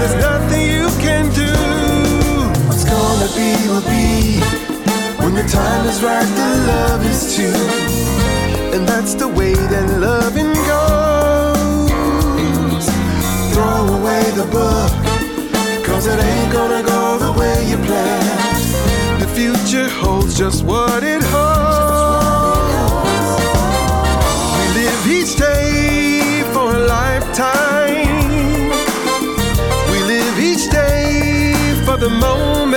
there's nothing you can do. What's gonna be will be. When the time is right, the love is true. And that's the way that loving goes. Throw away the book, cause it ain't gonna go the way you planned. The future holds just what it holds. We live each day for a lifetime the moment.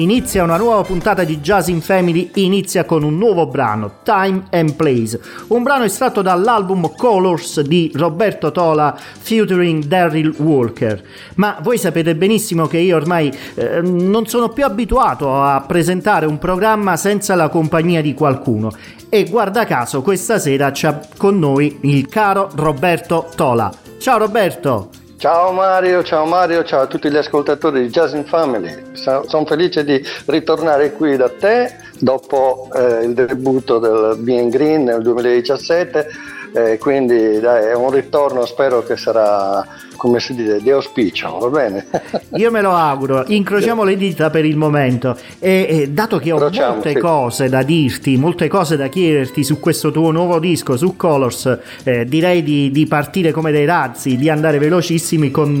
Inizia una nuova puntata di Jazz in Family, inizia con un nuovo brano, Time and Place, un brano estratto dall'album Colors di Roberto Tola featuring Daryl Walker. Ma voi sapete benissimo che io ormai eh, non sono più abituato a presentare un programma senza la compagnia di qualcuno e guarda caso questa sera c'è con noi il caro Roberto Tola. Ciao Roberto! Ciao Mario, ciao Mario, ciao a tutti gli ascoltatori di Jazz in Family. Sono felice di ritornare qui da te dopo eh, il debutto del Being Green nel 2017 eh, quindi dai, è un ritorno, spero che sarà, come si dice, di auspicio, va bene? Io me lo auguro, incrociamo le dita per il momento e, e dato che ho Crociamo, molte sì. cose da dirti, molte cose da chiederti su questo tuo nuovo disco, su Colors, eh, direi di, di, partire come dei razzi, di andare velocissimi con,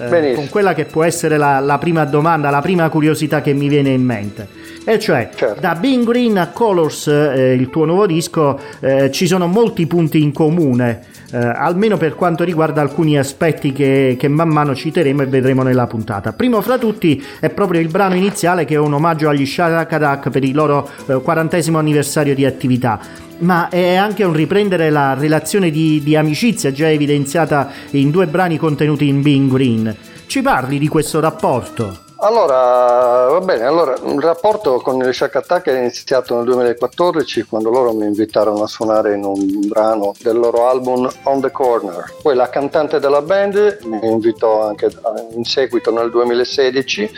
eh, con quella che può essere la, la prima domanda, la prima curiosità che mi viene in mente. E cioè, certo. da Being Green a Colors, eh, il tuo nuovo disco, eh, ci sono molti punti in comune, eh, almeno per quanto riguarda alcuni aspetti che, che, man mano citeremo e vedremo nella puntata. Primo fra tutti è proprio il brano iniziale che è un omaggio agli Shakadak per il loro eh, quarantesimo anniversario di attività ma è anche un riprendere la relazione di, di, amicizia già evidenziata in due brani contenuti in Being Green. Ci parli di questo rapporto? Allora, va bene, allora, il rapporto con il Shack Attack è iniziato nel 2014 quando loro mi invitarono a suonare in un brano del loro album On the Corner. Poi la cantante della band mi invitò anche in seguito nel 2016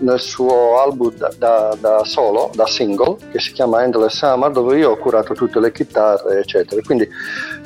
nel suo album da, da, da solo, da single, che si chiama Endless Summer, dove io ho curato tutte le chitarre, eccetera. Quindi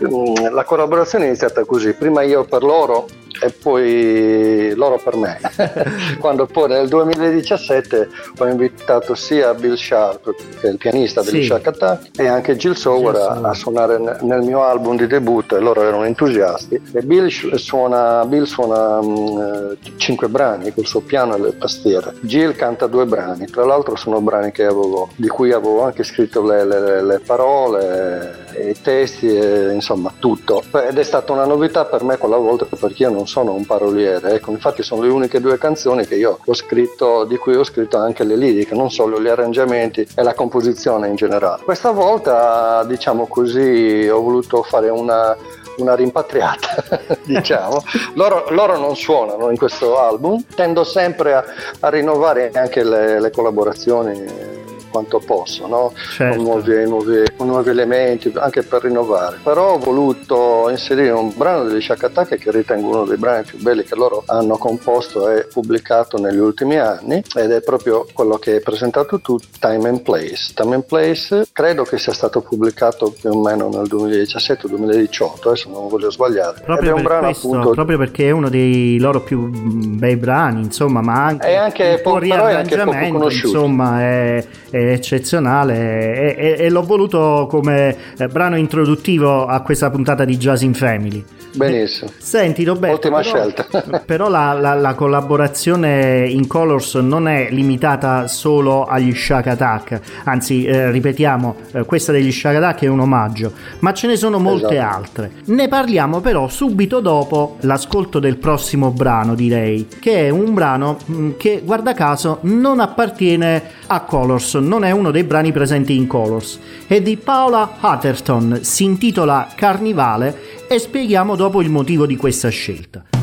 mm, la collaborazione è iniziata così, prima io per loro e poi loro per me. Quando poi nel 2017 ho invitato sia Bill Sharp, che è il pianista degli sì. Shark Attack, e anche Jill Sower a, a, suonare nel mio album di debutto e loro erano entusiasti. E Bill suona, Bill suona um, cinque brani col suo piano e le tastiere. Jill canta due brani, tra l'altro sono brani avevo, di cui avevo anche scritto le, le, le parole, i testi, e, insomma tutto. Ed è stata una novità per me quella volta perché io non sono un paroliere, ecco, infatti sono le uniche due canzoni che io ho scritto, di cui ho scritto anche le liriche, non solo gli arrangiamenti e la composizione in generale. Questa volta, diciamo così, ho voluto fare una, una rimpatriata, diciamo. Loro, loro, non suonano in questo album, tendo sempre a, a rinnovare anche le, le collaborazioni quanto posso, no? certo. con, nuovi, nuovi, con, nuovi, elementi, anche per rinnovare. Però ho voluto inserire un brano degli Shack Attack che ritengo uno dei brani più belli che loro hanno composto e pubblicato negli ultimi anni ed è proprio quello che hai presentato tu, Time and Place. Time and Place credo che sia stato pubblicato più o meno nel 2017-2018, adesso non voglio sbagliare. Proprio, per questo, appunto... proprio perché è uno dei loro più bei brani, insomma, ma anche, è anche il po- riarrangiamento, insomma, è, è eccezionale e, e, e l'ho voluto come eh, brano introduttivo a questa puntata di Jazz in Family. Benissimo. Senti Roberto, Ottima però, scelta. però la, la, la, collaborazione in Colors non è limitata solo agli Shack Attack, anzi eh, ripetiamo, eh, questa degli Shack Attack è un omaggio, ma ce ne sono molte esatto. altre. Ne parliamo però subito dopo l'ascolto del prossimo brano direi, che è un brano mm, che guarda caso non appartiene a Colors, non è uno dei brani presenti in Colors. È di Paola Hatterton, si intitola Carnivale e spieghiamo dopo il motivo di questa scelta.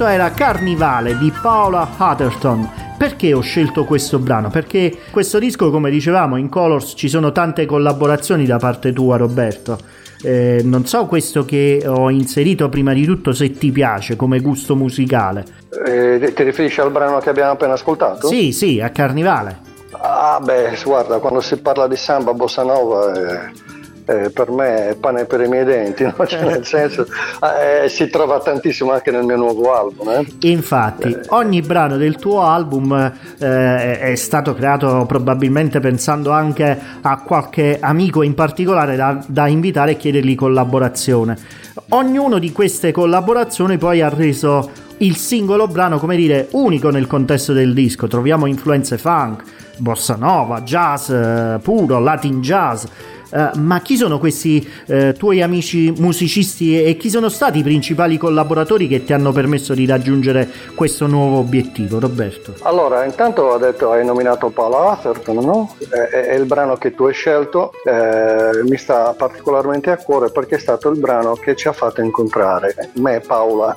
Questo era Carnivale di Paola Hutterton. Perché ho scelto questo brano? Perché questo disco, come dicevamo, in Colors ci sono tante collaborazioni da parte tua, Roberto. Eh, non so questo che ho inserito prima di tutto se ti piace come gusto musicale. Eh, ti riferisci al brano che abbiamo appena ascoltato? Sì, sì, a Carnivale. Ah, beh, guarda, quando si parla di samba bossa nova. Eh eh, per me è pane per i miei denti, no? cioè, nel senso eh, si trova tantissimo anche nel mio nuovo album. Eh? Infatti, eh. ogni brano del tuo album eh, è stato creato probabilmente pensando anche a qualche amico in particolare da, da invitare e chiedergli collaborazione. Ognuno di queste collaborazioni poi ha reso il singolo brano, come dire, unico nel contesto del disco. Troviamo influenze funk, bossa nova, jazz eh, puro, latin jazz. Uh, ma chi sono questi uh, tuoi amici musicisti e chi sono stati i principali collaboratori che ti hanno permesso di raggiungere questo nuovo obiettivo, Roberto? Allora, intanto ho detto, hai nominato Paolo Atherton, no? È, è, il brano che tu hai scelto, eh, mi sta particolarmente a cuore perché è stato il brano che ci ha fatto incontrare, me e Paola,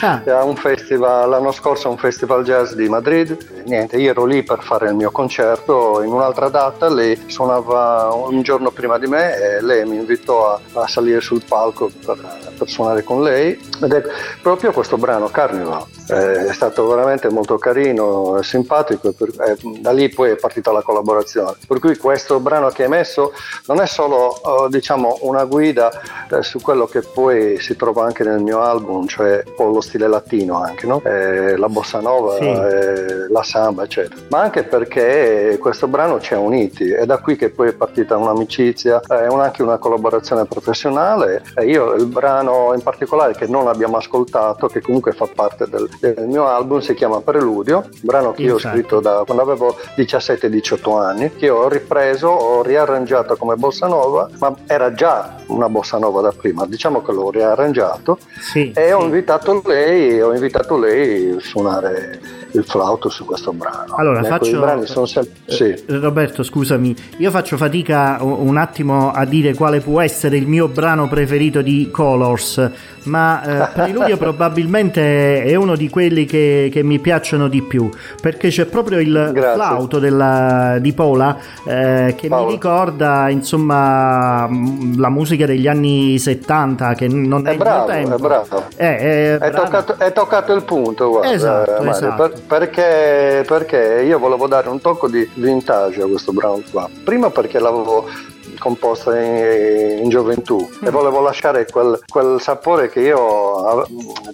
ah. a un festival, l'anno scorso a un festival jazz di Madrid. Niente, io ero lì per fare il mio concerto, in un'altra data lei suonava un giorno prima di me e lei mi invitò a, a salire sul palco per, per, suonare con lei. Ed è proprio questo brano Carnival è stato veramente molto carino simpatico per, eh, da lì poi è partita la collaborazione per cui questo brano che hai messo non è solo uh, diciamo una guida eh, su quello che poi si trova anche nel mio album cioè un po' lo stile latino anche no? Eh, la bossa nova sì. Eh, la samba eccetera ma anche perché questo brano ci ha uniti è da qui che poi è partita un'amicizia amicizia, è anche una collaborazione professionale. E io il brano in particolare che non abbiamo ascoltato, che comunque fa parte del, del mio album, si chiama Preludio, un brano che io ho scritto da quando avevo 17-18 anni, che ho ripreso, ho riarrangiato come bossa nova, ma era già una bossa nova da prima, diciamo che l'ho riarrangiato sì, e sì. ho invitato lei, ho invitato lei a suonare il flauto su questo brano. Allora, ecco, faccio... sempre... sì. Eh, Roberto, scusami, io faccio fatica un attimo a dire quale può essere il mio brano preferito di Colors, ma eh, Preludio probabilmente è uno di quelli che, che, mi piacciono di più, perché c'è proprio il Grazie. flauto della, di Paola eh, che Paola. mi ricorda insomma la musica degli anni 70 che non è, è bravo, tempo. È bravo. È, è, è, toccato, è, toccato, il punto, guarda, esatto, Mario, esatto. Per, perché, perché io volevo dare un tocco di vintage a questo brano qua. Prima perché l'avevo composta in, in gioventù mm. e volevo lasciare quel, quel, sapore che io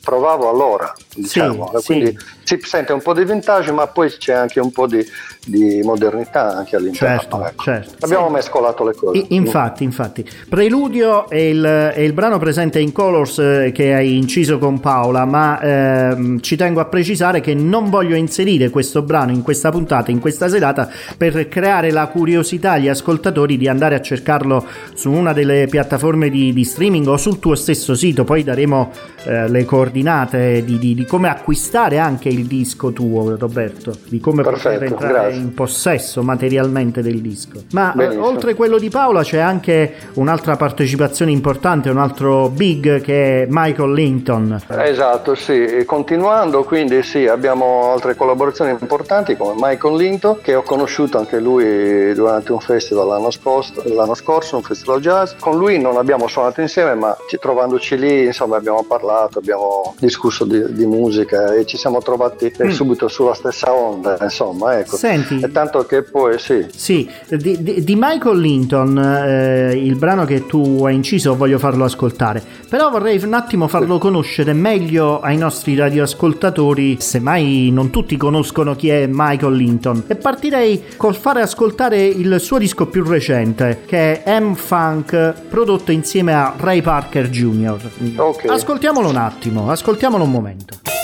provavo allora, diciamo. Sì, Quindi sì. Si sente un po' di vintage, ma poi c'è anche un po' di, di modernità anche all'interno. Certo, ecco. certo. Abbiamo sì. mescolato le cose. infatti, infatti. Preludio è il, è il, brano presente in Colors eh, che hai inciso con Paola, ma ehm, ci tengo a precisare che non voglio inserire questo brano in questa puntata, in questa serata, per creare la curiosità agli ascoltatori di andare a cercarlo su una delle piattaforme di, di streaming o sul tuo stesso sito. Poi daremo eh, le coordinate di, di, di, come acquistare anche il disco tuo, Roberto, di come Perfetto, poter entrare grazie. in possesso materialmente del disco. Ma eh, oltre quello di Paola c'è anche un'altra partecipazione importante, un altro big che è Michael Linton. Esatto, sì. continuando, quindi sì, abbiamo altre collaborazioni importanti come Michael Linton, che ho conosciuto anche lui durante un festival l'anno scorso, l'anno scorso un festival jazz. Con lui non abbiamo suonato insieme, ma trovandoci lì, insomma, abbiamo parlato, abbiamo discusso di, di musica e ci siamo trovati mm. subito sulla stessa onda, insomma, ecco. Senti, e tanto che poi sì. Sì, di, di, di Michael Linton, eh, il brano che tu hai inciso, voglio farlo ascoltare, però vorrei un attimo farlo sì. conoscere meglio ai nostri radioascoltatori, semmai non tutti conoscono chi è Michael Linton, e partirei col fare ascoltare il suo disco più recente, che è M-Funk, prodotto insieme a Ray Parker Jr. Okay. Ascoltiamolo un attimo, ascoltiamolo un momento.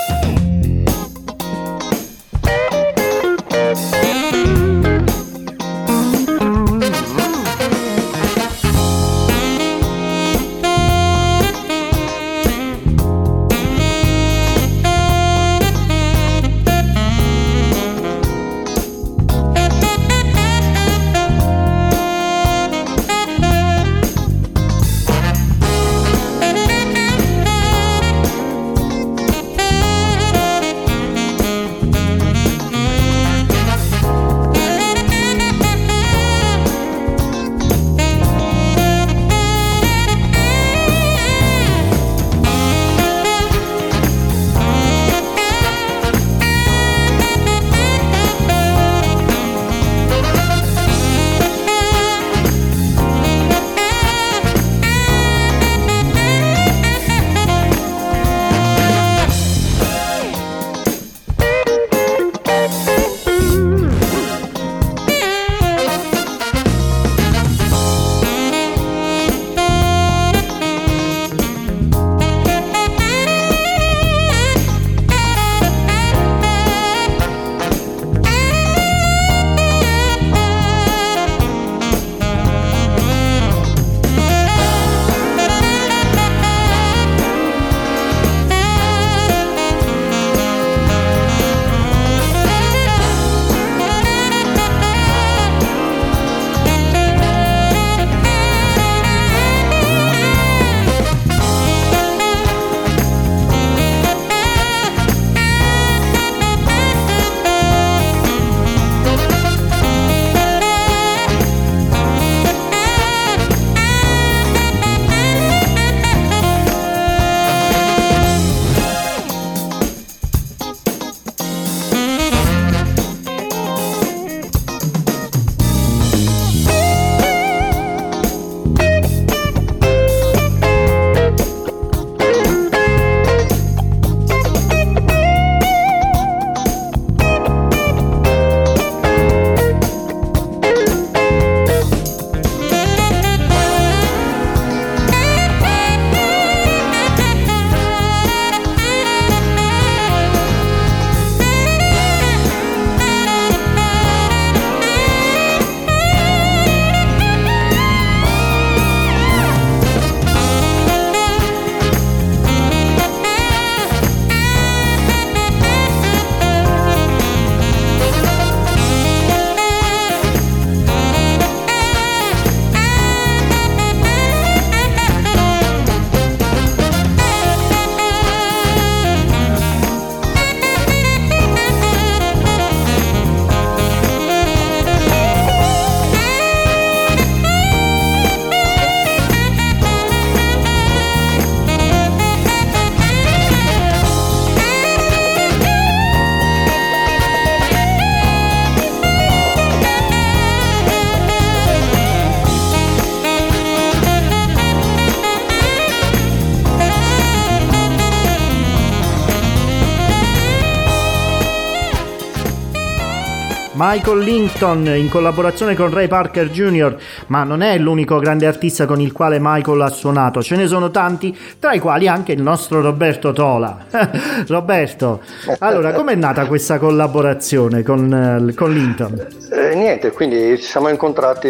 Michael Linton in collaborazione con Ray Parker Jr., ma non è l'unico grande artista con il quale Michael ha suonato, ce ne sono tanti, tra i quali anche il nostro Roberto Tola. Roberto, allora com'è nata questa collaborazione con, eh, con Linton? Eh, niente, quindi ci siamo incontrati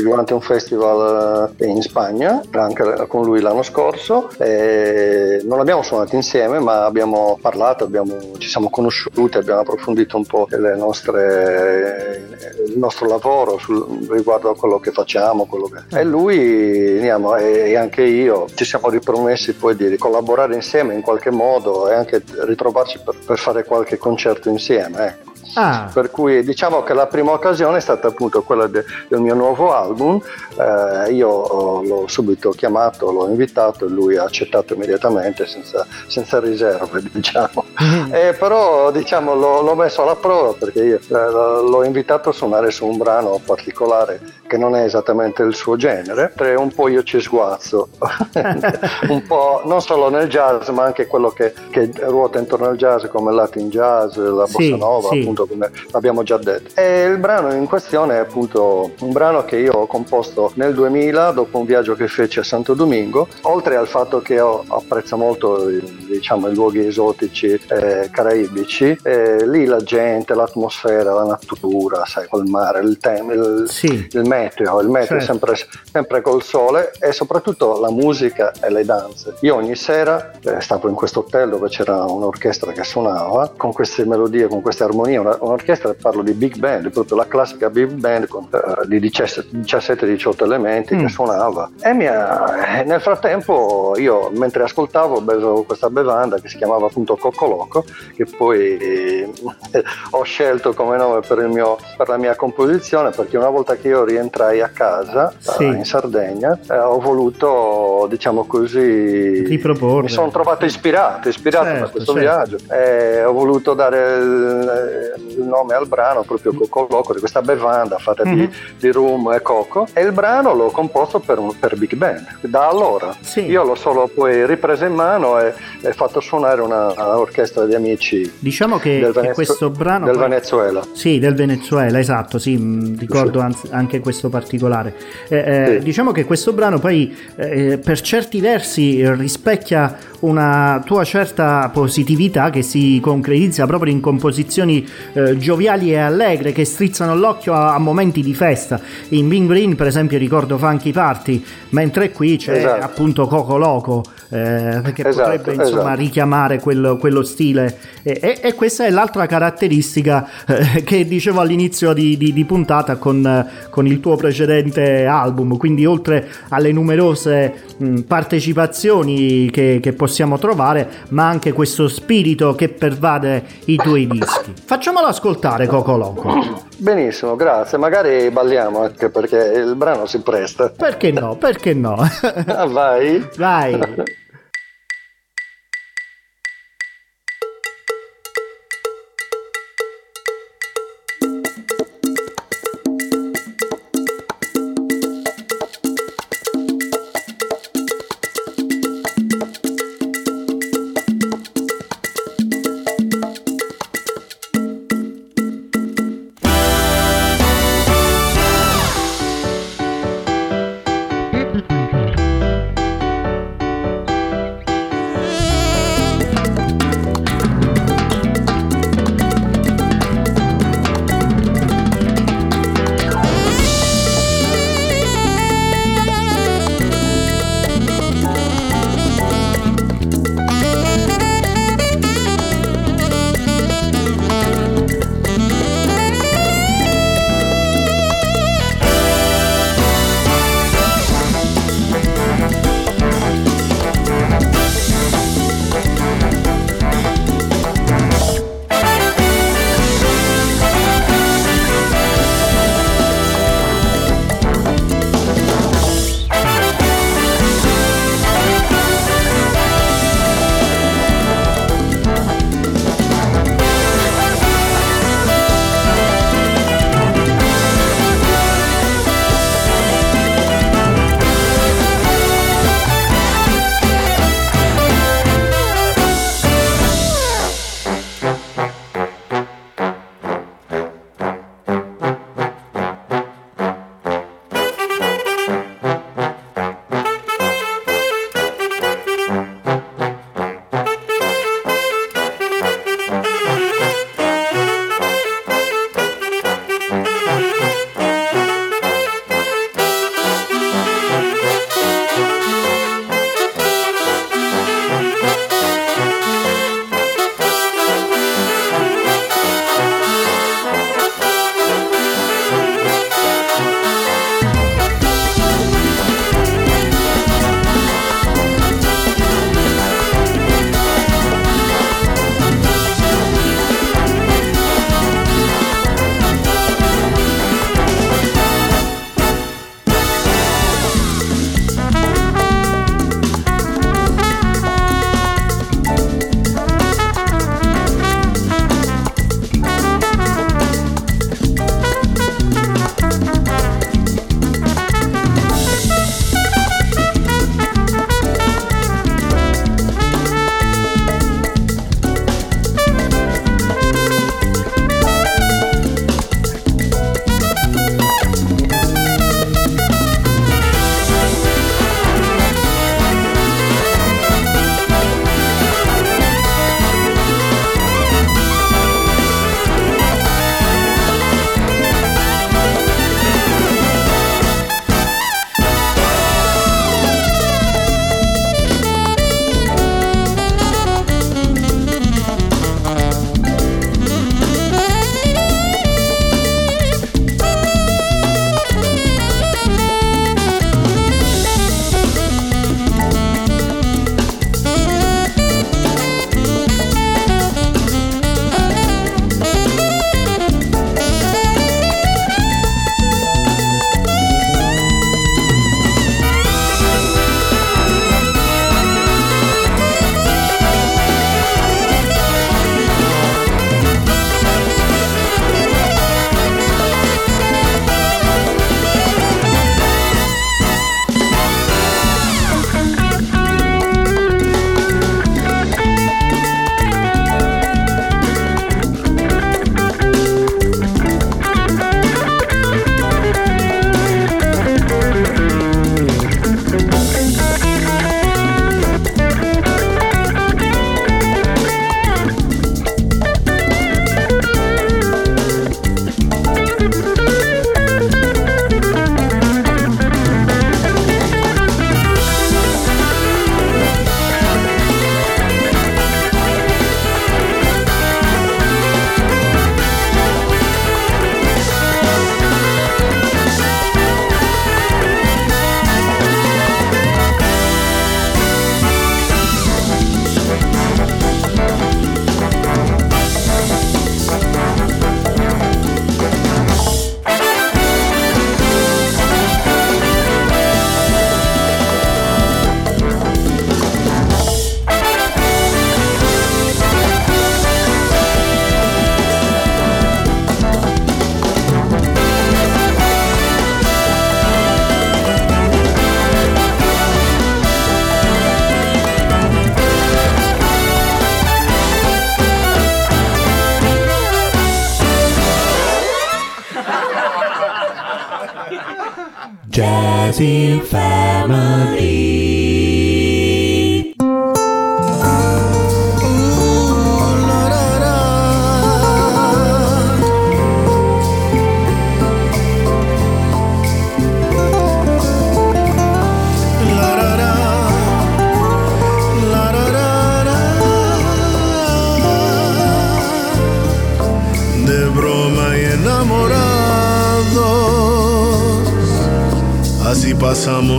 durante un festival eh, in Spagna, anche con lui l'anno scorso, non abbiamo suonato insieme ma abbiamo parlato, abbiamo, ci siamo conosciuti, abbiamo approfondito un po' nostre, il nostro lavoro sul, riguardo a quello che facciamo. Quello che... E lui andiamo, e anche io ci siamo ripromessi poi di collaborare insieme in qualche modo e anche ritrovarci per, per fare qualche concerto insieme. Ecco. Ah. Per cui diciamo che la prima occasione è stata appunto quella de, del mio nuovo album. Eh, io l'ho subito chiamato, l'ho invitato e lui ha accettato immediatamente senza, senza riserve, diciamo. Mm. Eh, però diciamo l'ho, l'ho, messo alla prova perché io eh, l'ho invitato a suonare su un brano particolare che non è esattamente il suo genere, e un po' io ci sguazzo, un po' non solo nel jazz ma anche quello che, che ruota intorno al jazz come il Latin jazz, la bossa sì, nova, sì. appunto come abbiamo già detto. E il brano in questione è appunto un brano che io ho composto nel 2000 dopo un viaggio che feci a Santo Domingo, oltre al fatto che io apprezzo molto diciamo, i luoghi esotici eh, caraibici, eh, lì la gente, l'atmosfera, la natura, sai, col mare, il, tem- il, sì. il meteo, il meteo certo. sempre, sempre col sole e soprattutto la musica e le danze. Io ogni sera eh, stavo in questo hotel dove c'era un'orchestra che suonava con queste melodie, con queste armonie, una, un'orchestra, parlo di big band, proprio la classica big band con, uh, di 17-18 elementi mm. che suonava. E ha, nel frattempo io mentre ascoltavo bevo questa bevanda che si chiamava appunto Coccoloco, che poi eh, ho scelto come nome per, mio, per, la mia composizione perché una volta che io rientrai a casa sì. uh, in Sardegna eh, ho voluto diciamo così riproporre mi sono trovato ispirato, ispirato certo, da questo certo. viaggio e ho voluto dare il, nome al brano proprio Coco Loco di questa bevanda fatta mm-hmm. di, di, rum e coco e il brano l'ho composto per, un, per big band da allora sì. io l'ho solo poi ripreso in mano e, e fatto suonare una, una, orchestra di amici diciamo che, del Venezu- questo brano del poi... Venezuela sì del Venezuela esatto sì mm, ricordo sì. anche questo particolare eh, eh, sì. diciamo che questo brano poi eh, per certi versi rispecchia una tua certa positività che si concretizza proprio in composizioni eh, gioviali e allegre che strizzano l'occhio a, a, momenti di festa. In Bing Green, per esempio, ricordo Funky Party, mentre qui c'è esatto. appunto Coco Loco, eh, che esatto, potrebbe insomma esatto. richiamare quello, quello stile. E, e, e, questa è l'altra caratteristica eh, che dicevo all'inizio di, di, di puntata con, con, il tuo precedente album. Quindi, oltre alle numerose mh, partecipazioni che, che possiamo trovare, ma anche questo spirito che pervade i tuoi dischi. Facciamolo ascoltare, Coco Loco. Benissimo, grazie. Magari balliamo anche perché il brano si presta. Perché no? Perché no? Ah, vai. Vai.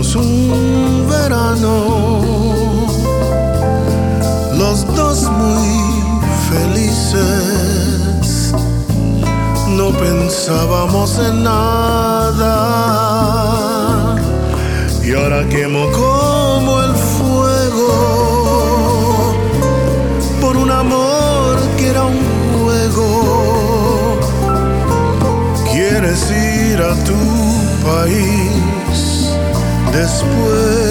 un verano, los dos muy felices, no pensábamos en nada whisper.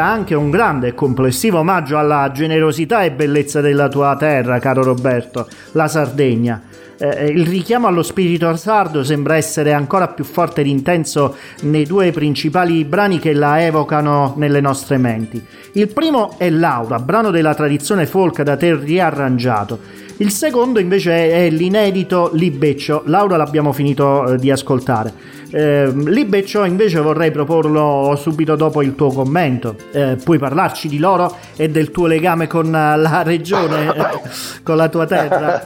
Era anche un grande e complessivo omaggio alla generosità e bellezza della tua terra, caro Roberto, la Sardegna. Eh, il richiamo allo spirito sardo sembra essere ancora più forte ed intenso nei due principali brani che la evocano nelle nostre menti. Il primo è Laura, brano della tradizione folk da te riarrangiato. Il secondo invece è l'inedito Libeccio. Laura l'abbiamo finito eh, di ascoltare. Eh, Libeccio invece vorrei proporlo subito dopo il tuo commento. Eh, puoi parlarci di loro e del tuo legame con la regione, con la tua terra?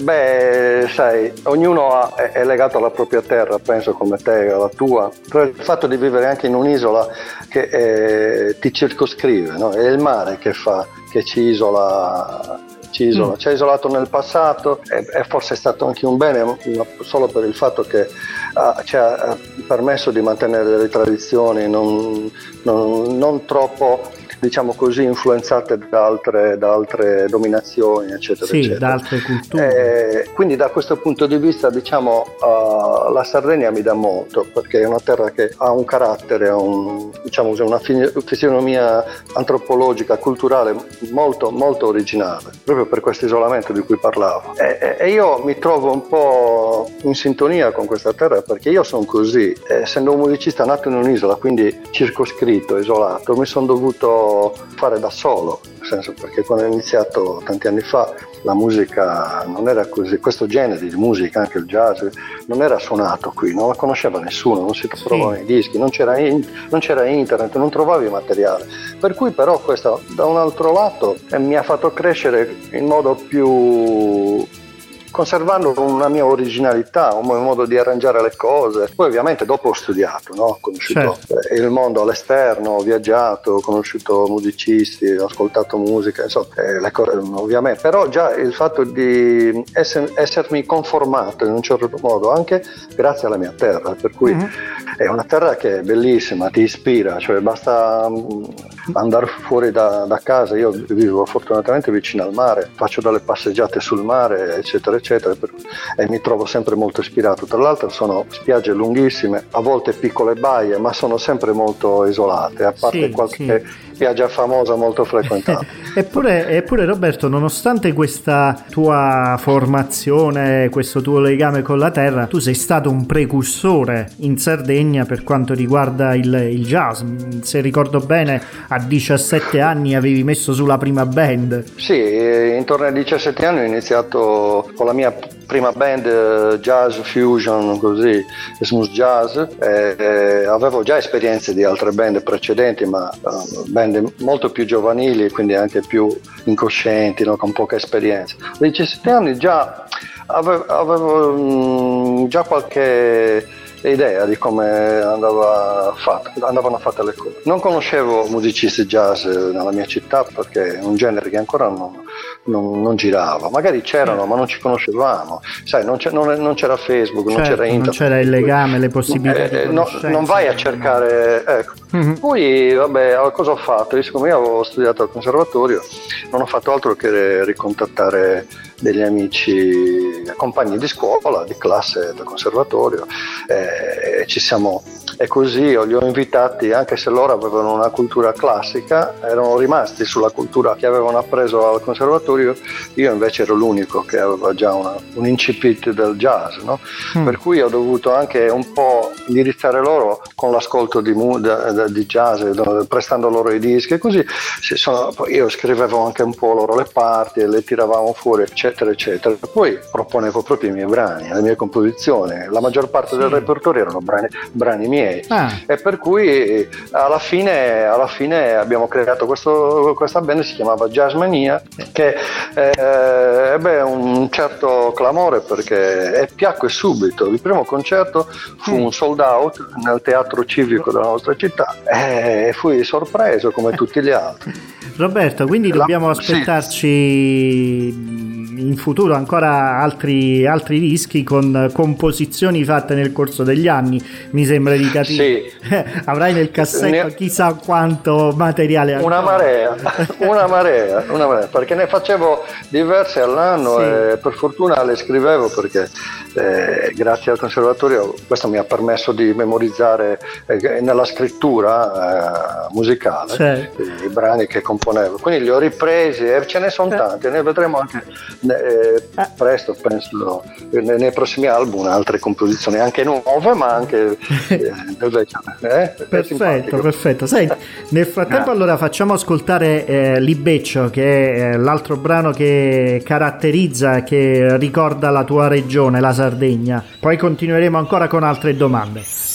Beh, sai, ognuno è legato alla propria terra, penso come te, alla tua. Però il fatto di vivere anche in un'isola che eh, ti circoscrive, no? è il mare che, fa, che ci isola ci isola. Mm. Ci ha isolato nel passato e, e, forse è stato anche un bene, solo per il fatto che uh, ci ha permesso di mantenere le tradizioni non, non, non troppo diciamo così, influenzate da altre, da altre dominazioni, eccetera, sì, eccetera. da altre culture. Eh, quindi da questo punto di vista, diciamo, uh, la Sardegna mi dà molto, perché è una terra che ha un carattere, un, diciamo, una fisionomia antropologica, culturale molto, molto originale, proprio per questo isolamento di cui parlavo. E, e io mi trovo un po' in sintonia con questa terra, perché io sono così, essendo un musicista nato in un'isola, quindi circoscritto, isolato, mi sono dovuto fare da solo, nel senso perché quando ho iniziato tanti anni fa la musica non era così, questo genere di musica, anche il jazz, non era suonato qui, non la conosceva nessuno, non si trovavano sì. i dischi, non c'era, in, non c'era, internet, non trovavi materiale. Per cui però questo da un altro lato eh, mi ha fatto crescere in modo più conservando una mia originalità, un mio modo di arrangiare le cose. Poi ovviamente dopo ho studiato, no? ho conosciuto certo. il mondo all'esterno, ho viaggiato, ho conosciuto musicisti, ho ascoltato musica, insomma, eh, cose, ovviamente. Però già il fatto di essere, essermi conformato in un certo modo, anche grazie alla mia terra, per cui mm-hmm. è una terra che è bellissima, ti ispira, cioè basta mm, andare fuori da, da casa, io vivo fortunatamente vicino al mare, faccio delle passeggiate sul mare, eccetera, eccetera, e mi trovo sempre molto ispirato. Tra l'altro sono spiagge lunghissime, a volte piccole baie, ma sono sempre molto isolate, a parte sì, qualche sì. spiaggia famosa molto frequentata. eppure, eppure Roberto, nonostante questa tua formazione, questo tuo legame con la terra, tu sei stato un precursore in Sardegna per quanto riguarda il, il jazz. Se ricordo bene, a 17 anni avevi messo sulla prima band. Sì, intorno ai 17 anni ho iniziato con la mia prima band eh, jazz fusion, così, smooth jazz, eh, avevo già esperienze di altre band precedenti, ma uh, band molto più giovanili, quindi anche più incoscienti, no? con poca esperienza. A 17 anni già avevo, avevo mh, mm, già qualche idea di come andava fatto, andavano fatte le cose. Non conoscevo musicisti jazz nella mia città perché è un genere che ancora non, non, non girava, magari c'erano ma non ci conoscevamo, sai non, non, non c'era Facebook, certo, non c'era internet. Non c'era il legame, le possibilità. Eh, no, non vai a cercare... Ecco. Mm-hmm. Poi vabbè, cosa ho fatto? Io, siccome io avevo studiato al conservatorio non ho fatto altro che ricontattare degli amici, compagni di scuola, di classe del conservatorio. Eh, ci siamo, e così li ho invitati, anche se loro avevano una cultura classica, erano rimasti sulla cultura che avevano appreso al conservatorio, io invece ero l'unico che aveva già una, un incipit del jazz, no? mm. per cui ho dovuto anche un po' indirizzare loro con l'ascolto di, di jazz, prestando loro i dischi e così sono, io scrivevo anche un po' loro le parti le tiravamo fuori. Eccetera, eccetera. Poi proponevo proprio i miei brani, le mie composizioni. La maggior parte del repertorio erano brani, brani miei. Ah. E per cui alla fine, alla fine abbiamo creato questo, questa band, si chiamava Jazzmania, che eh, ebbe un certo clamore perché piacque subito. Il primo concerto fu mm. un sold out nel teatro civico della nostra città e fui sorpreso come tutti gli altri. Roberto, quindi dobbiamo aspettarci sì in futuro ancora altri, altri dischi con composizioni fatte nel corso degli anni, mi sembra di capire. Sì. Avrai nel cassetto ne... chissà quanto materiale. Una marea, una marea, una marea, perché ne facevo diverse all'anno sì. e per fortuna le scrivevo perché eh, grazie al conservatorio questo mi ha permesso di memorizzare eh, nella scrittura eh, musicale certo. i brani che componevo. Quindi li ho ripresi e ce ne sono certo. tanti, ne vedremo anche ah. presto, penso, nei, nei, prossimi album altre composizioni, anche nuove ma anche? Perfetto, perfetto. Senti, nel frattempo ah. allora facciamo ascoltare Libeccio che è l'altro brano che caratterizza, che ricorda la tua regione, la Sardegna. Poi continueremo ancora con altre domande.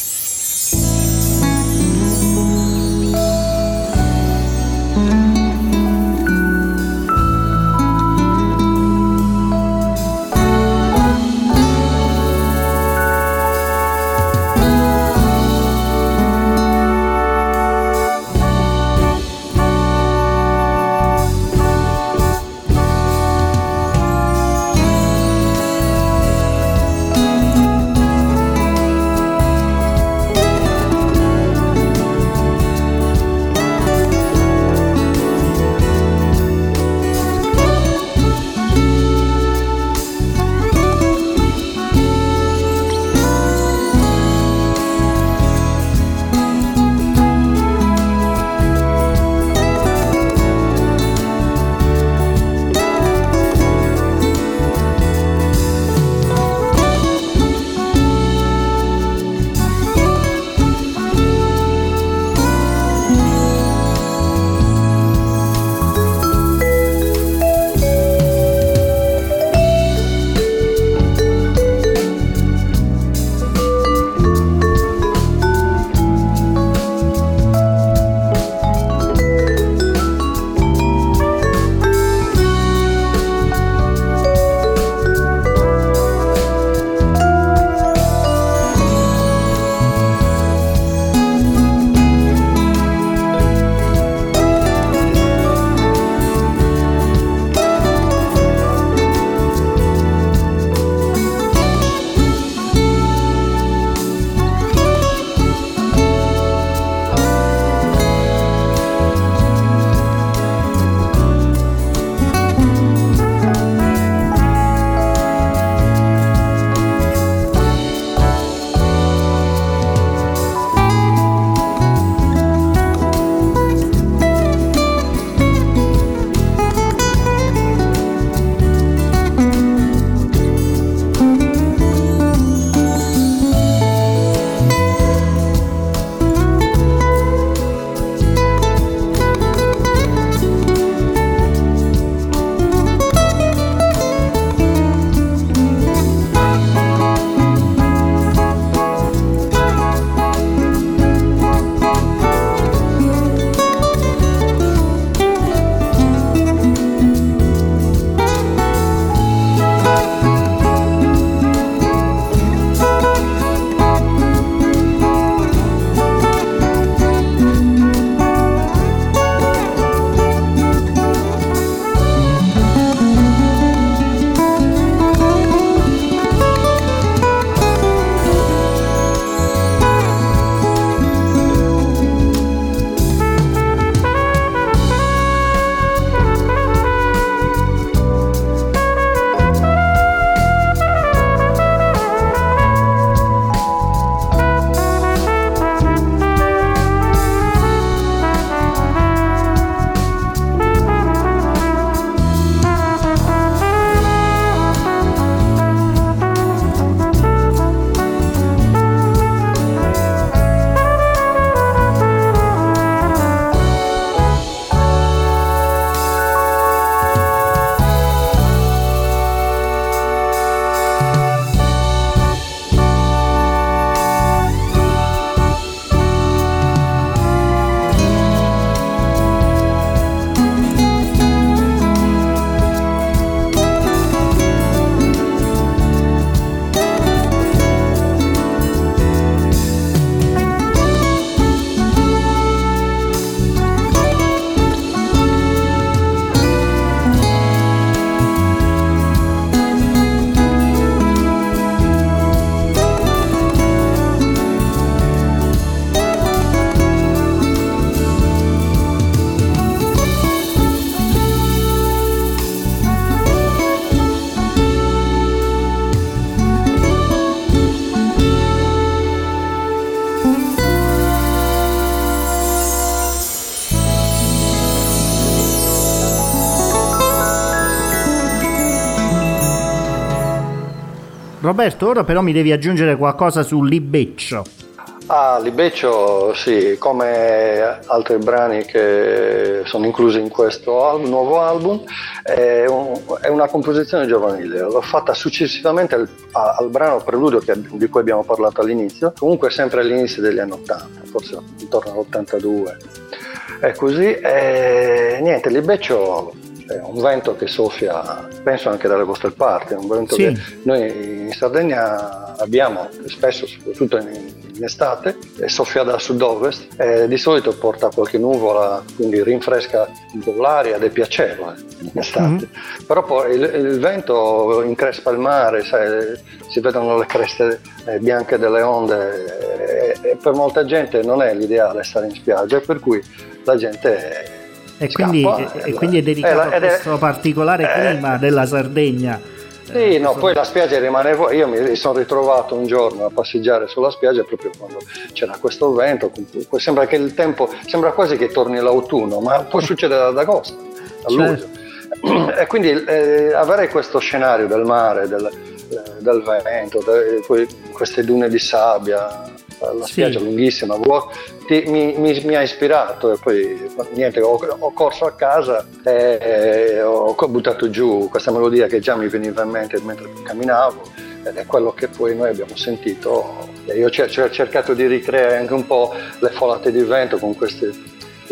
Roberto, ora però mi devi aggiungere qualcosa su Libeccio. Ah, Libeccio, sì, come altri brani che sono inclusi in questo album, nuovo album, è, un, è, una composizione giovanile. L'ho fatta successivamente al, al brano Preludio che, di cui abbiamo parlato all'inizio, comunque sempre all'inizio degli anni 80, forse intorno all'82. È così, e niente, Libeccio è un vento che soffia, penso anche dalle vostre parti, è un vento sì. che noi in Sardegna abbiamo spesso, soprattutto in, in estate, soffia da sud-ovest e di solito porta qualche nuvola, quindi rinfresca un po' l'aria ed è piacevole in estate. Mm-hmm. Però poi il, il, vento increspa il mare, sai, si vedono le creste eh, bianche delle onde e, e per molta gente non è l'ideale stare in spiaggia, per cui la gente e quindi, e, e quindi, è dedicato a questo particolare eh, clima della Sardegna. Sì, no, poi la spiaggia rimane vuota. Io mi sono ritrovato un giorno a passeggiare sulla spiaggia proprio quando c'era questo vento. Sembra che il tempo, sembra quasi che torni l'autunno, ma può succedere ad agosto, a luglio. Certo. E quindi eh, avere questo scenario del mare, del, eh, del vento, de, queste dune di sabbia, la spiaggia sì. lunghissima, ti, mi, mi, mi, ha ispirato e poi niente, ho, ho corso a casa e, e ho buttato giù questa melodia che già mi veniva in mente mentre camminavo ed è quello che poi noi abbiamo sentito. Io ho cercato di ricreare anche un po' le folate di vento con queste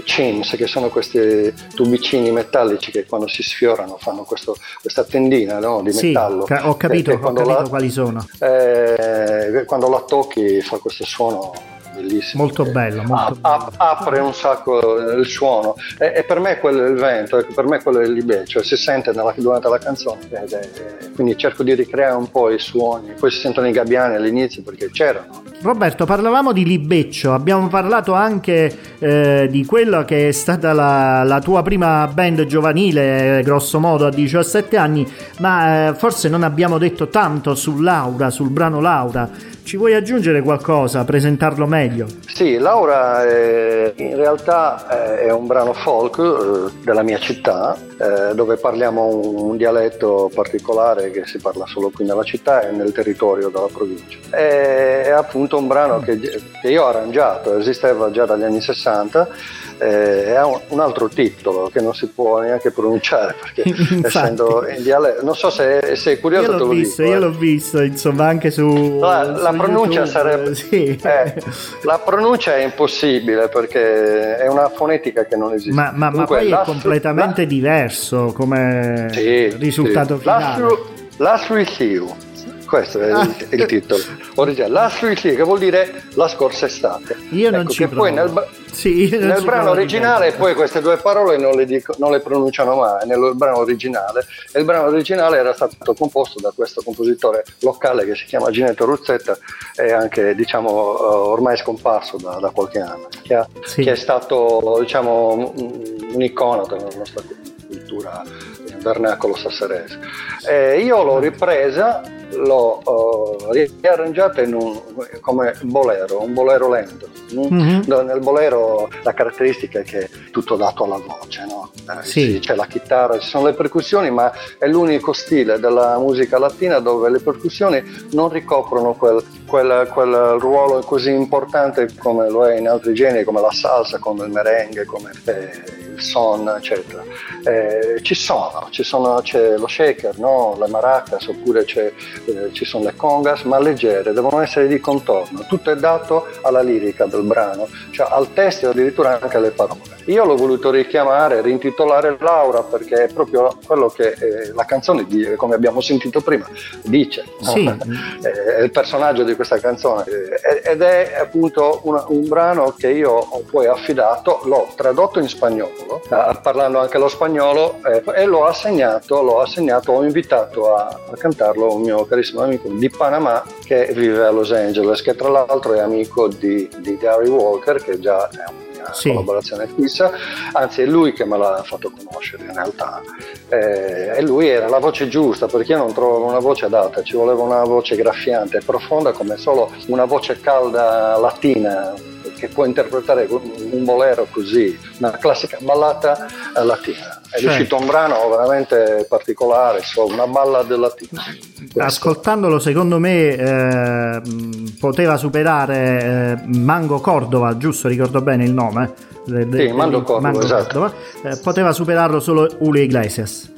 chims, che sono questi tubicini metallici che quando si sfiorano fanno questo, questa tendina no, di metallo. Sì, ho capito, ho capito la, quali sono. Eh, quando la tocchi fa questo suono bellissimo. Molto bello. Molto a, bello. apre un sacco il suono. E, e, per me quello è il vento, e per me quello è il libè, cioè si sente nella, durante la canzone. È, quindi cerco di ricreare un po' i suoni. Poi si sentono i gabbiani all'inizio perché c'erano. Roberto, parlavamo di Libeccio, abbiamo parlato anche eh, di quella che è stata la, la, tua prima band giovanile, grosso modo a 17 anni, ma eh, forse non abbiamo detto tanto su Laura, sul brano Laura. Ci vuoi aggiungere qualcosa, presentarlo meglio? Sì, Laura è, in realtà è un brano folk eh, della mia città, eh, dove parliamo un, un, dialetto particolare che si parla solo qui nella città e nel territorio della provincia. È, è appunto un brano che, che io ho arrangiato, esisteva già dagli anni 60 eh, ha un, altro titolo che non si può neanche pronunciare perché essendo in dialetto non so se sei curioso io l'ho visto, dico, io eh. l'ho visto insomma anche su la, su la pronuncia YouTube, sarebbe sì. eh, la pronuncia è impossibile perché è una fonetica che non esiste ma, ma, Dunque, ma poi è completamente la, diverso come sì, risultato sì. finale Last with you questo è ah. il, il, titolo originale. Last Week che vuol dire la scorsa estate. Io ecco, non ci provo. Poi nel, sì, nel brano originale poi queste due parole non le, dico, non le, pronunciano mai, nel brano originale. E il brano originale era stato composto da questo compositore locale che si chiama Ginetto Ruzzetta e anche diciamo ormai scomparso da, da qualche anno, che, ha, sì. che è stato diciamo un'icona della nostra cultura vernacolo sasserese. E io l'ho ripresa l'ho uh, riarrangiata in un, come bolero, un bolero lento. Mm-hmm. Nel bolero la caratteristica è che è tutto dato alla voce, no? eh, sì. c'è la chitarra, ci sono le percussioni, ma è l'unico stile della musica latina dove le percussioni non ricoprono quel, quel, quel ruolo così importante come lo è in altri generi, come la salsa, come il merengue, come eh, il son, eccetera. Eh, ci sono, ci sono, c'è lo shaker, no? le maracas, oppure eh, ci sono le congas, ma leggere, devono essere di contorno. Tutto è dato alla lirica del brano, cioè al testo e addirittura anche alle parole. Io l'ho voluto richiamare, rintitolare Laura perché è proprio quello che eh, la canzone, di, come abbiamo sentito prima, dice. Sì. è il personaggio di questa canzone ed è appunto una, un brano che io ho poi affidato, l'ho tradotto in spagnolo, eh, parlando anche lo spagnolo eh, e l'ho assegnato, l'ho assegnato, ho invitato a, a cantarlo un mio carissimo amico di Panama che vive a Los Angeles, che tra l'altro è amico di, di Gary Walker, che già è un sì. collaborazione fissa, anzi è lui che me l'ha fatto conoscere in realtà eh, e lui era la voce giusta perché io non trovavo una voce adatta, ci voleva una voce graffiante e profonda come solo una voce calda latina che può interpretare un bolero così, una classica ballata latina. È certo. uscito un brano veramente particolare, insomma, una balla del latino. Ascoltandolo, secondo me eh, poteva superare eh, Mango Cordova, giusto? Ricordo bene il nome? De, de, sì, Mango Cordova, Mango esatto. Cordova. Eh, poteva superarlo solo Julio Iglesias.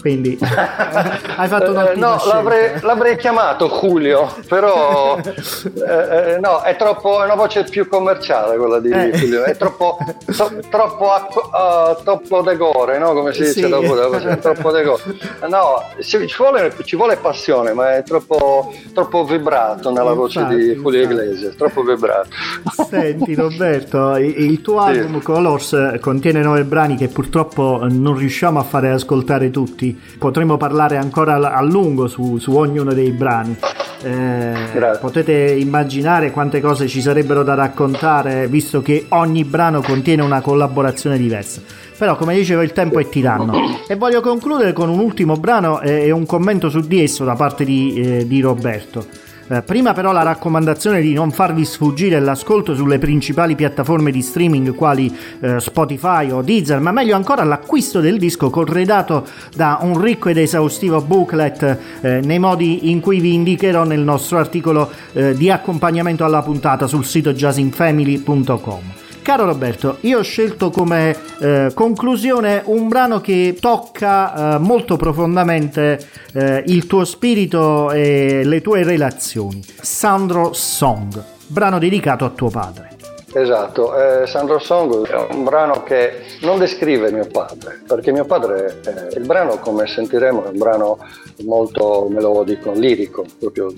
Quindi hai fatto una eh, No, l'avrei, l'avrei, chiamato Julio, però eh, eh, no, è troppo è una voce più commerciale quella di eh. Julio, è troppo, to, troppo, uh, troppo degore, no? Come si dice sì. dopo, è troppo degore. No, ci vuole, ci vuole, passione, ma è troppo, troppo vibrato nella voce infatti, di Julio Iglesias, troppo vibrato. Senti Roberto, il tuo sì. album Colors contiene nove brani che purtroppo non riusciamo a fare ascoltare tutti potremmo parlare ancora a lungo su, su ognuno dei brani. Eh, potete immaginare quante cose ci sarebbero da raccontare visto che ogni brano contiene una collaborazione diversa. Però come dicevo il tempo è tiranno. E voglio concludere con un ultimo brano e un commento su di esso da parte di, eh, di Roberto eh, prima però la raccomandazione di non farvi sfuggire l'ascolto sulle principali piattaforme di streaming quali eh, Spotify o Deezer, ma meglio ancora l'acquisto del disco corredato da un ricco ed esaustivo booklet eh, nei modi in cui vi indicherò nel nostro articolo eh, di accompagnamento alla puntata sul sito jazzinfamily.com. Caro Roberto, io ho scelto come eh, conclusione un brano che tocca eh, molto profondamente eh, il tuo spirito e le tue relazioni. Sandro Song, brano dedicato a tuo padre. Esatto, eh, Sandro Song è un brano che non descrive mio padre, perché mio padre, eh, il brano come sentiremo è un brano molto melodico, lirico, proprio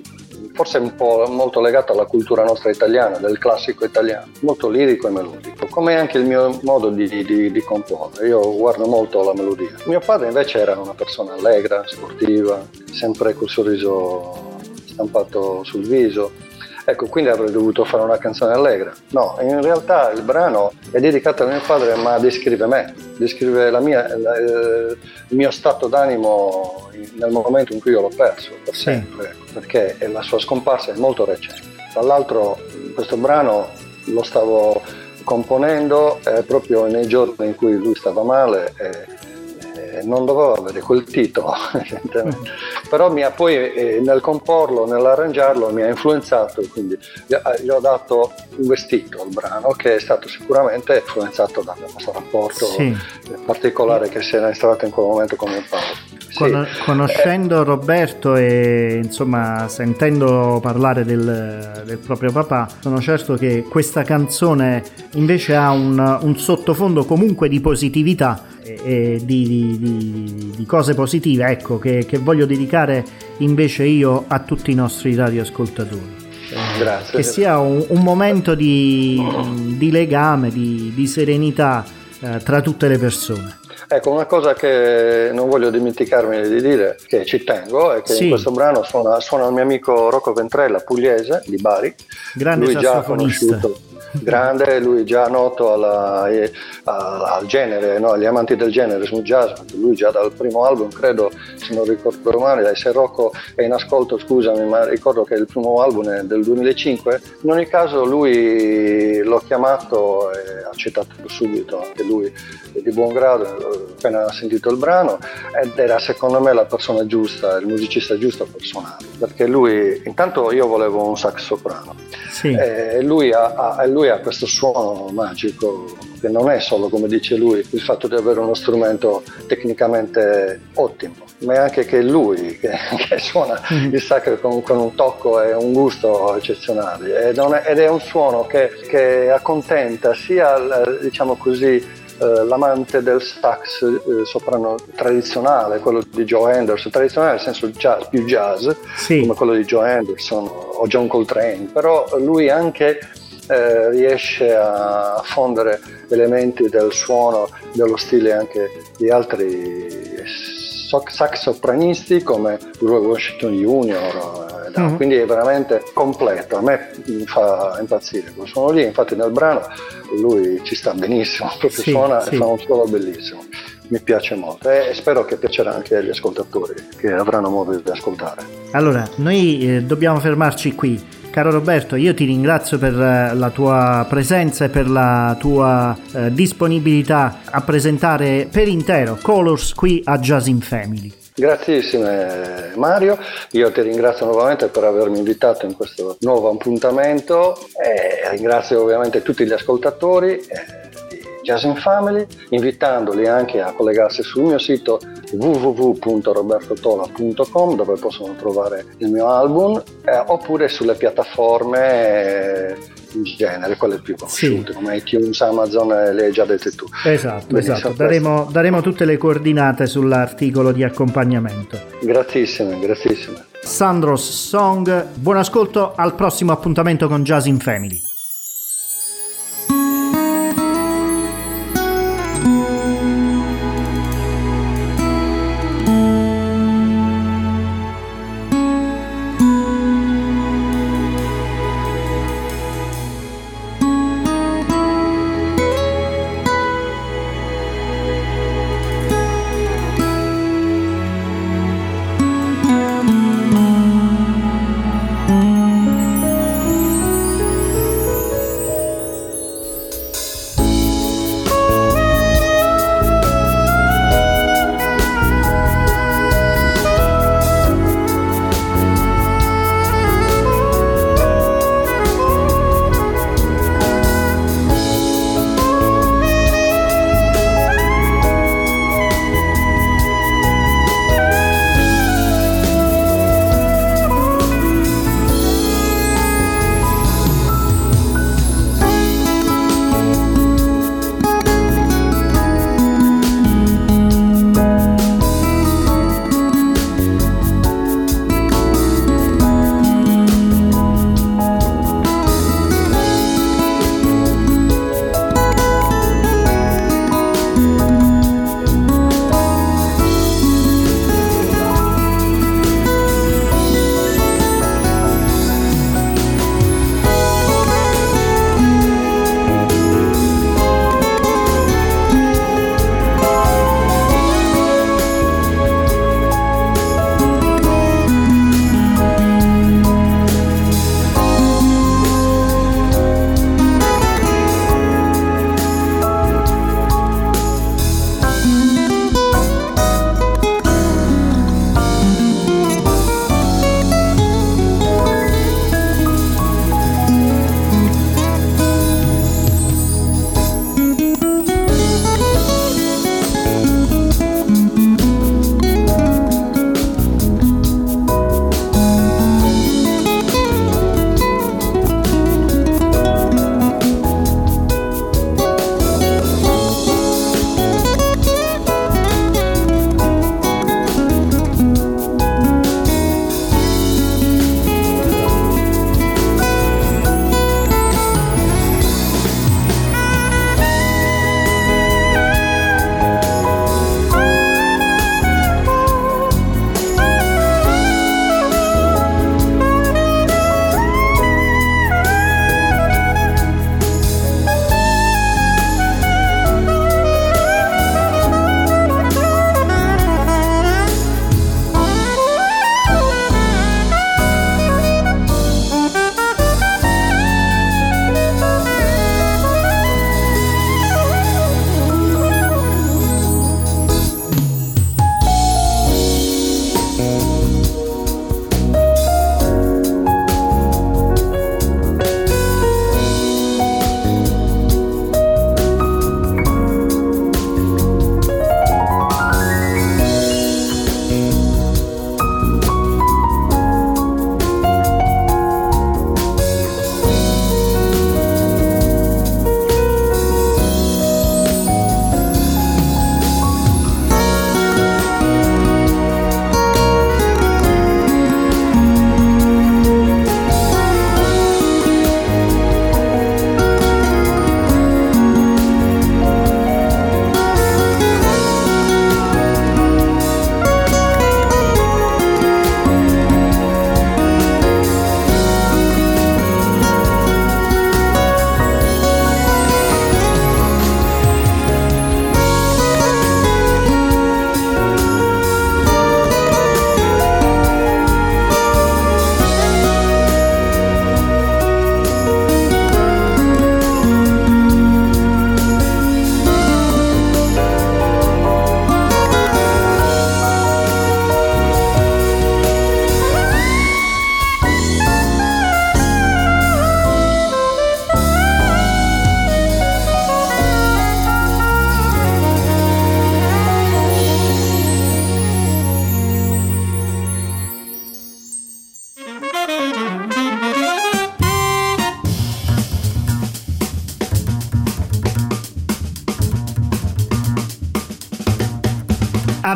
forse un po' molto legato alla cultura nostra italiana, del classico italiano, molto lirico e melodico, come anche il mio modo di, di, di comporre. Io guardo molto la melodia. Mio padre invece era una persona allegra, sportiva, sempre col sorriso stampato sul viso. Ecco, quindi avrei dovuto fare una canzone allegra. No, in realtà il brano è dedicato a mio padre, ma descrive me, descrive mia, la, il mio stato d'animo nel momento in cui io l'ho perso, per sì. sempre perché la sua scomparsa è molto recente. Tra l'altro questo brano lo stavo componendo eh, proprio nei giorni in cui lui stava male e, e non dovevo avere quel titolo. Però mi ha poi eh, nel comporlo, nell'arrangiarlo, mi ha influenzato, quindi gli, ho dato un vestito al brano che è stato sicuramente influenzato dal nostro rapporto sì. particolare che si era instaurato in quel momento con mio padre. Con, conoscendo Roberto e insomma sentendo parlare del, del, proprio papà, sono certo che questa canzone invece ha un, un sottofondo comunque di positività e, e di, di, di, cose positive, ecco, che, che voglio dedicare invece io a tutti i nostri radioascoltatori. Grazie. Che sia un, un momento di, di legame, di, di serenità eh, tra tutte le persone. Ecco, una cosa che non voglio dimenticarmi di dire, che ci tengo, è che sì. in questo brano suona, suona, il mio amico Rocco Ventrella, pugliese, di Bari. Grande Lui già conosciuto grande, lui già noto alla, a, al genere, no? agli amanti del genere smooth jazz, lui già dal primo album, credo, se non ricordo male, se Rocco è in ascolto scusami, ma ricordo che il primo album è del 2005, in ogni caso lui l'ho chiamato e ha accettato subito, anche lui è di buon grado, appena ha sentito il brano, ed era secondo me la persona giusta, il musicista giusto per suonare, perché lui, intanto io volevo un sax soprano, sì. e lui ha, ha, lui ha questo suono magico che non è solo, come dice lui, il fatto di avere uno strumento tecnicamente ottimo, ma è anche che lui che, che suona mm-hmm. il sacro con, con, un tocco e un gusto eccezionali ed è, ed è un suono che, che accontenta sia, diciamo così, eh, l'amante del sax eh, soprano tradizionale, quello di Joe Anderson, tradizionale nel senso jazz, più jazz, sì. come quello di Joe Anderson o John Coltrane, però lui anche eh, riesce a fondere elementi del suono, dello stile anche di altri sax sopranisti come Roy Washington Jr. Eh, mm-hmm. Quindi è veramente completo, a me mi fa impazzire quel suono lì, infatti nel brano lui ci sta benissimo, proprio sì, suona sì. e fa un suono bellissimo mi piace molto e spero che piacerà anche agli ascoltatori che avranno modo di ascoltare. Allora, noi eh, dobbiamo fermarci qui Caro Roberto, io ti ringrazio per eh, la tua presenza e per la tua eh, disponibilità a presentare per intero Colors qui a Jazz in Family. Grazissime Mario, io ti ringrazio nuovamente per avermi invitato in questo nuovo appuntamento e ringrazio ovviamente tutti gli ascoltatori eh, di Jazz in Family, invitandoli anche a collegarsi sul mio sito www.robertotola.com dove possono trovare il mio album eh, oppure sulle piattaforme eh, in genere, quelle più conosciute sì. come iTunes, Amazon, le hai già dette tu. Esatto, esatto. Daremo, daremo, tutte le coordinate sull'articolo di accompagnamento. Gratissime, gratissime. Sandros Song, buon ascolto al prossimo appuntamento con Jazz in Family.